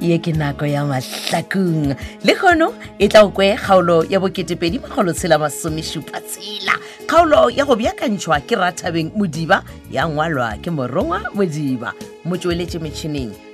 ye ke nako ya mahlakong le kgono e tla o kwe kgaolo ya boketepedi makgolo tshela masomešupa tshela kgaolo ya go bjakantšhwa ke rathabeng modiba ya ngwalwa ke morongwa modiba mo tšweletše metšhineng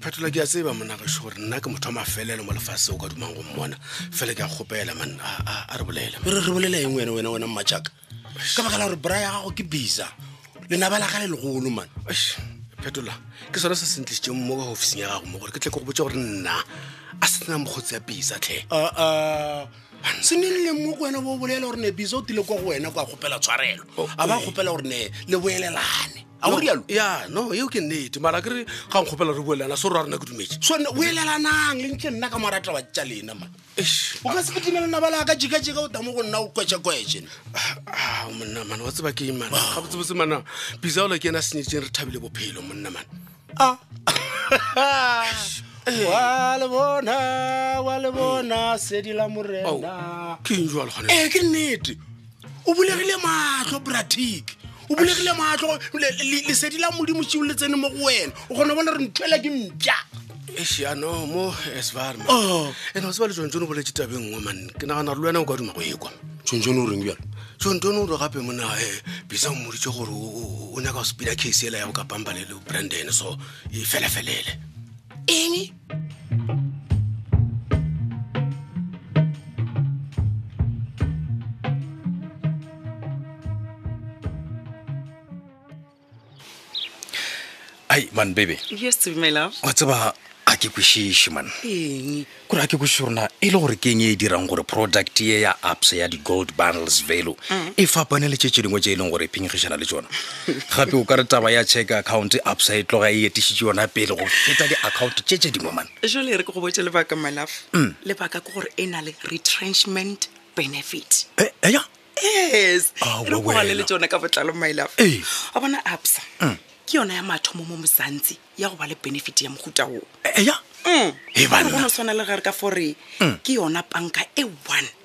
phetola ke a tseba monna gaso gore nna ke motho wa mafelelo mo lefase o ka dumang go mmona fele ke a kgopela man a re bolele re re bolela eng wena wena wena mmatšaka ka baka la gore bra ya gago ke bisa lenaba la ga le legolo man phetola ke sone se se ntlisitseng mo ka officing ya gago mo gore ke tle ke go botsa gore nna a se tsena mokgotsi ya bisa tlhe se ne le mo ko wena bo bolela gore ne bisa o tile kwa go wena kwa kgopela tshwarelo a ba kgopela gore ne le boelelane a go rialo ya no eo ke nnete mara ke re ga nkgopela re buelana se rwa rena ke dumetse so o elelanang le ntle nna ka mora taba tša lena ma o ka se ketimelana ba laka jekajeka o tamo go nna o kwetšekwetše ah, monna mana wa tseba ke mana ah. gabotsebotse mana bisa ola ke ena senyetseng re thabile bophelo monna mana a ah. eh. wa le bona wa le bona sedi la morena keng jwa le gone ee eh, ke nnete o bulegile matlho bratic o bulegile matlho lesedi la modimo tšeo le tsene mo go wena o kgona bona re nthwela ke mpša eano mo esvarma oh. ene o tseba le tsone tsone o boletse tabeng nngwe manne ke nagana re le wena o ka duma go ekwa tshontsone o reng jalo tshontsone o re gape mona e eh, bisa mmoditse gore o nyaka go sepina case ela ya go ka pampa le branden so e felefelele eng ai man baby yes to my love wa tseba a ke kwešiše man eng kore a ke kwešiše gorena e le gore ke eng e e dirang gore product ye ya apps ya di-gold bundles velo e fapane le tše tše dingwe tše e leng gore e phenyegišana le tsona gape o ka re taba ya check account absa e tloga e etišitše yona pele go feta di-account tše tše dingwe mane jale re ke go botse lebaka malafo mm. lebaka ke gore e na le retrenchment benefit eh, eh, ya yes ah, e re gogale le tsone ka botlalo mylafo eh. a bona absa mm. ke yona ya mathomo mo mosantsi ya go ba le benefit ya mohuta oo ya mm. e bana go no tshwana le gare ka fore ke yona panka e one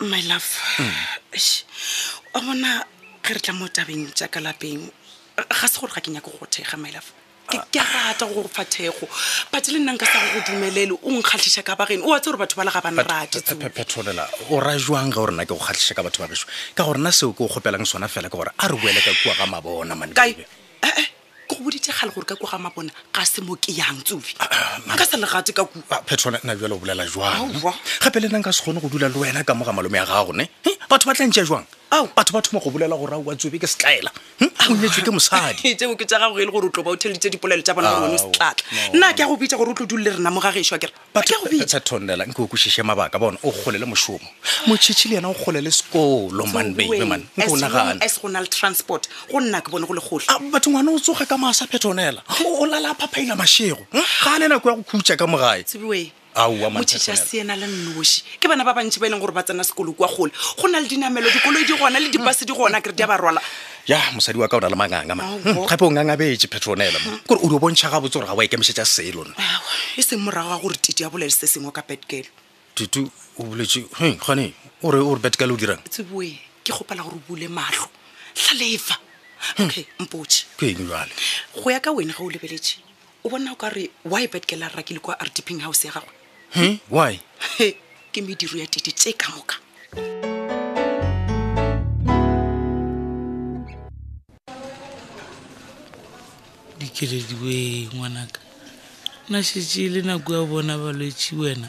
my love Eish, wa bona ge re tla mo tabeng tša ka lapeng ga se gore ga ke nyako go thekga my love ke ke a rata go go fa thekgo but le nna nka sa go go dumelele o nkgatlhiša ka bageno o wa tse gore batho ba la ga ba nrate tso phetolela o ra jwang ge o rena ke go kgatlhiša ka batho ba gešo ka gore na seo ke o kgopelang sona fela ke gore a re boele ka kua ga mabona kae ee go boditše gale gore ka koga mabona ga se mo ke yang tsofi ah, ah, ah, ka sa legate ka ku petrona nna bjale o bolela jwang gape le nang ka se kgone go dula le wena ka moga malome ya gago ne batho ba tlantšea jwang ao batho ba thoma go bolela gore a oa tsobe ke setlaela hm? o nyetswe ke mosadi tseo ke tsa gago e le gore o tlo ba o theleditse dipolelo tsa bona gore one o setlatla nna ke ya go bitsa gore o tlo dule le rena mogageso a kere tsa thondela nke o kwešiše mabaka bona o kgole le mošomo motšhitšhi le yena o kgole le sekolo manbeimanntransport go nna ke bone go le gole ah, batho ngwana o tsoga ka maasa phetonela o lala phaphaila mašego hm? ga a ne nako ya go khutša ka mogae motšhitšha se ena le nnoši ke bana ba bantši ba e leng gore ba tsena sekolo kwa gole go na le dinamelo dikoloi di gona le dibase di gona kere di a ba rwala ya mosadi wa ka o na le manganga ma Aowa. Hmm, gape o ngangabetse petronela ma kore o di o bontšha gabotse gore ga wa ikemišetša selona Awa, e seng morago ga gore titi a bolele se sengwe ka betkelo tutu o boletse "Hey, gane o re o re betkale o dirang tseboe ke kgopela gore o bule matlho tlhalefa okay mpotše ke eng jale go ya ka wena ge o lebeletse o bona o ka re why betkela rra ke le kwa rdping house ya gagwe hmm? why ke mediro ya tidi tse ka moka dikelediwe ngwanaka na šetse le nako ya bona balwetši wena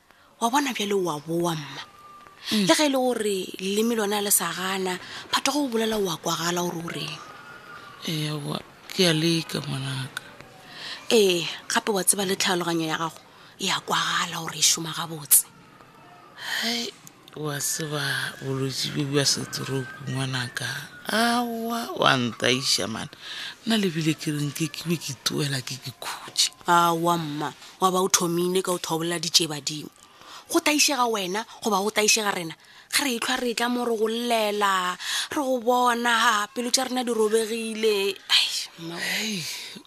wa bona bjale wa boa mma mm. le ge e le gore leleme lone a le sa gana phatho go o bolela wa kwagala gore o reng ewa ke a leka ngwanaka ee gape wa tseba le tlhaloganyo ya gago e ya kwagala gore e šoma gabotse hai wa tseba bolwetsi bjo bja setroke ngwanaka awa wa ntaiša mane nna lebile ke reng ke kibe ke tuela ke ke khutše awa mma wa ba o thomile ka o thobolela ditše badimo go taišega wena goba go taišega rena ga re etlhwa re tla mo re go llela re go bona pelo tša rena di robegile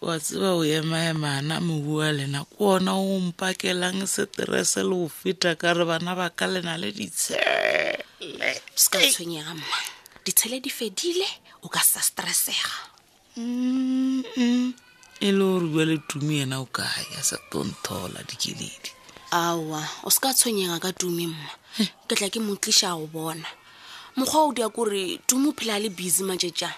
wa tseba o emaemana mobu wa lena ke ona o mpakelang seterese le go feta ka re bana ba ka lena le ditshele se ka tshwenyega mma ditshele di fedile o ka sa stressega e le gore bua le tumi yena o kae a sa tonthola dikeledi aowa o se ka tshwenyega ka tumi mma ke tla ke mo tliša go bona mokgwa o dia kore tumi o phela a le busy matšetšang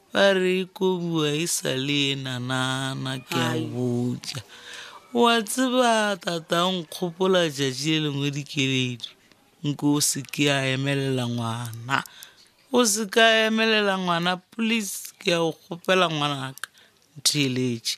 ba re kobiwa e sa le e nanana ke a botja wa tseba tata o nkgopola jatši le lengwe dikeledi nko o se ke a emelela ngwana o se ka emelela ngwana please ke a o kgopela ngwanaka ntheeletše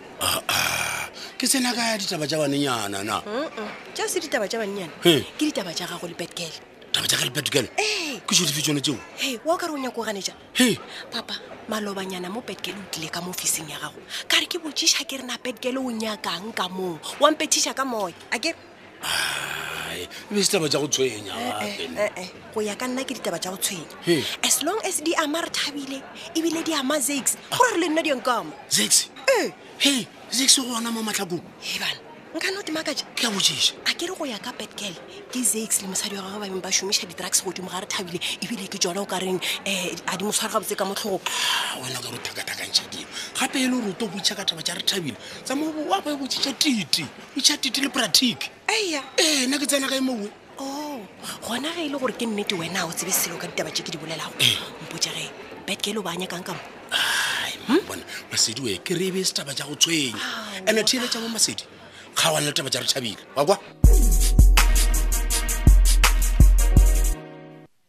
ke tsena ka ditaba tša banenyana na tša se ditaba tša banenyana He. ke ditaba tša gago le betkele taba tša ka le petukele ee ke šodife tsone tseo he wa o ka re o nyako ganetša he papa malobanyana mo betkele o tlile ka mo ofising ya gago ka re ke botšiša ke re na betkele o nyakang ka moo wampethiša ka moya a ke be se taba tša go tshwenya eh, eh, eh, eh, go ya ka nna ke ditaba tša go tshwenya as long as di ama re thabile ebile di ama zax go ra re le nna di yankama zax ee he zax go ona mo matlhakong ebana nka no temakaja ke a botsiša a ke re go ya ka betgirl ke zax le mosadi wa gagwe ba beng ba šomiša di-drugs godimo ga re thabile ebile ke tsona o ka reng um a di mosware ga botse ka motlhogo ah, wena ka go thakathakantšha dilo gape e le gore o to botšha ka taba tša re thabile tsa mo wa ba e botsitša tite ichatiti le pratic eya ee eh, na ke tsena kae mowe o oh, gona ge e le gore ke nnete wena o tsebe selo ka ditaba tse ke di bolelago eh. mpotšage betkelo ba nyakang ka mo hmm? bona masedi we ke re e be setaba ja go tshwenya ah, ande theeletsa mo masedi ga wane le taba ja re tšhabile wa kwa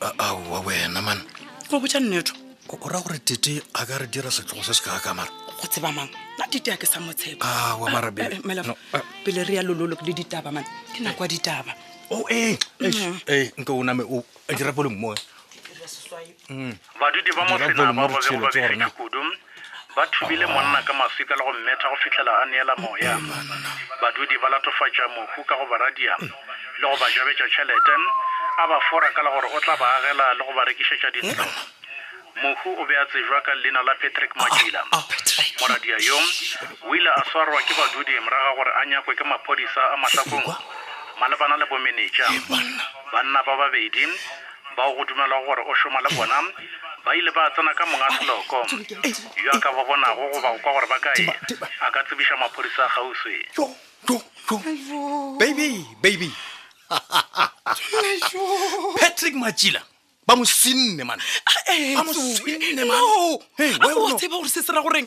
aowa wena man o botsa nnetho o ra gore tete a ka re dira setlogo se se ka kamara go tseba mang na tete a ke sa motshepa aowa mara eh, eh, eh, ah. pele re ya lololo le ditaba man ke nako ya ditaba o oh, e mm. e nke o name o dira poleng moe mm. Badudi ba motsena ba robego ba befetše kudu ba thubile monna ka maswika le go mmetha go fihlela a neela moya. Badudi ba latofatša mohu ka go ba radia le go ba jabetša tšhelete, a ba fora ka la gore o tla ba agela le go ba rekišetša dintlo. Mohu o be a tsejwa ka leina la Patrick Majila. Oh, oh, Moradia yo o ile a swarwa ke badudi morago ga gore a nyakwe ke maphodisa a mahlakong malebana le bomenetša. Banna ba babedi bao go dumelwa gore o šoma le bona ba ile ba tsena ka monga seloko yo a ka ba bonago goba go kwa gore ba kae a ka tsebiša maphodisa a kgauswi baby baby patrick matšila ba mo sinne man ba mo sinne man Hey, why o not? tseba gore se se ra goreng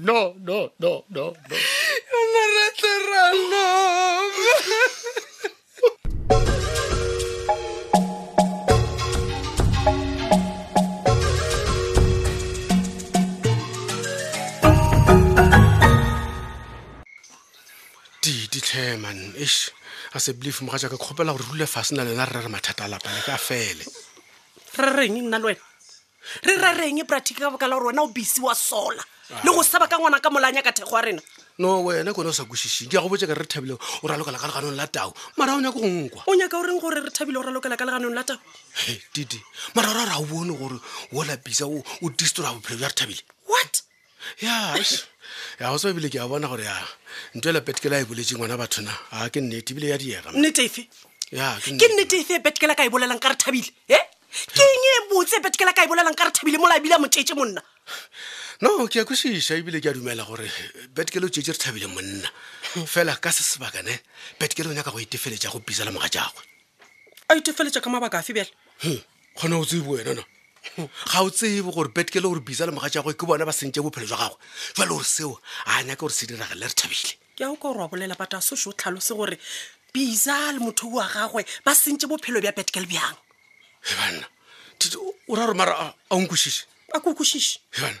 no no no no no man ish a se believe moga jaaka kgopela gore rule fase na lena re re mathata a lapa le ka fele re reng nna le wena re ra reng pratic ka boka la gore wena o bisi wa sola le go seba ka ngwana ka molanya ka thekgo ya rena no wena kone o sa kwešišeng ke ya go botsa ka re re thabile o ralokela ka leganong la tao mara o nyako go nkwa o nyaka o reng gore re thabile o ralokela ka leganong la tao tite mara ra ra o bone gore o lapisa o distora bophelo bja re thabile what ya ya go tswa ebile ke a bona gore ya ntwela petkela a e boletse ngwana batho na a ke nnete ebile ya diega nnete efe ya ke ke nnete efe e petkela ka e bolelang ka re thabile e ke eng e botse petkela ka e bolelang ka re thabile mola ebile a mo tšetse monna no ke ya kwešiša ebile ke a dumela gore petkele o tšetse re thabile monna fela ka se sebakane petkele o nyaka go itefeletša go pisela moga jagwe a itefeletša ka mabaka afe bjale kgona o tsebo wena na ga o tsebe gore betkele gore bisa le mogatša gagwe ke bona ba sentše bophelo jwa gagwe jale gore seo a nyaka gore se diragele re thabile ke ao ka gore wa bolela bata a soso o tlhalose gore bisa le motho wa gagwe ba sentše bophelo bja betkele bjang e banna o ra gore mara a onkwešiše a ke okwešiše e banna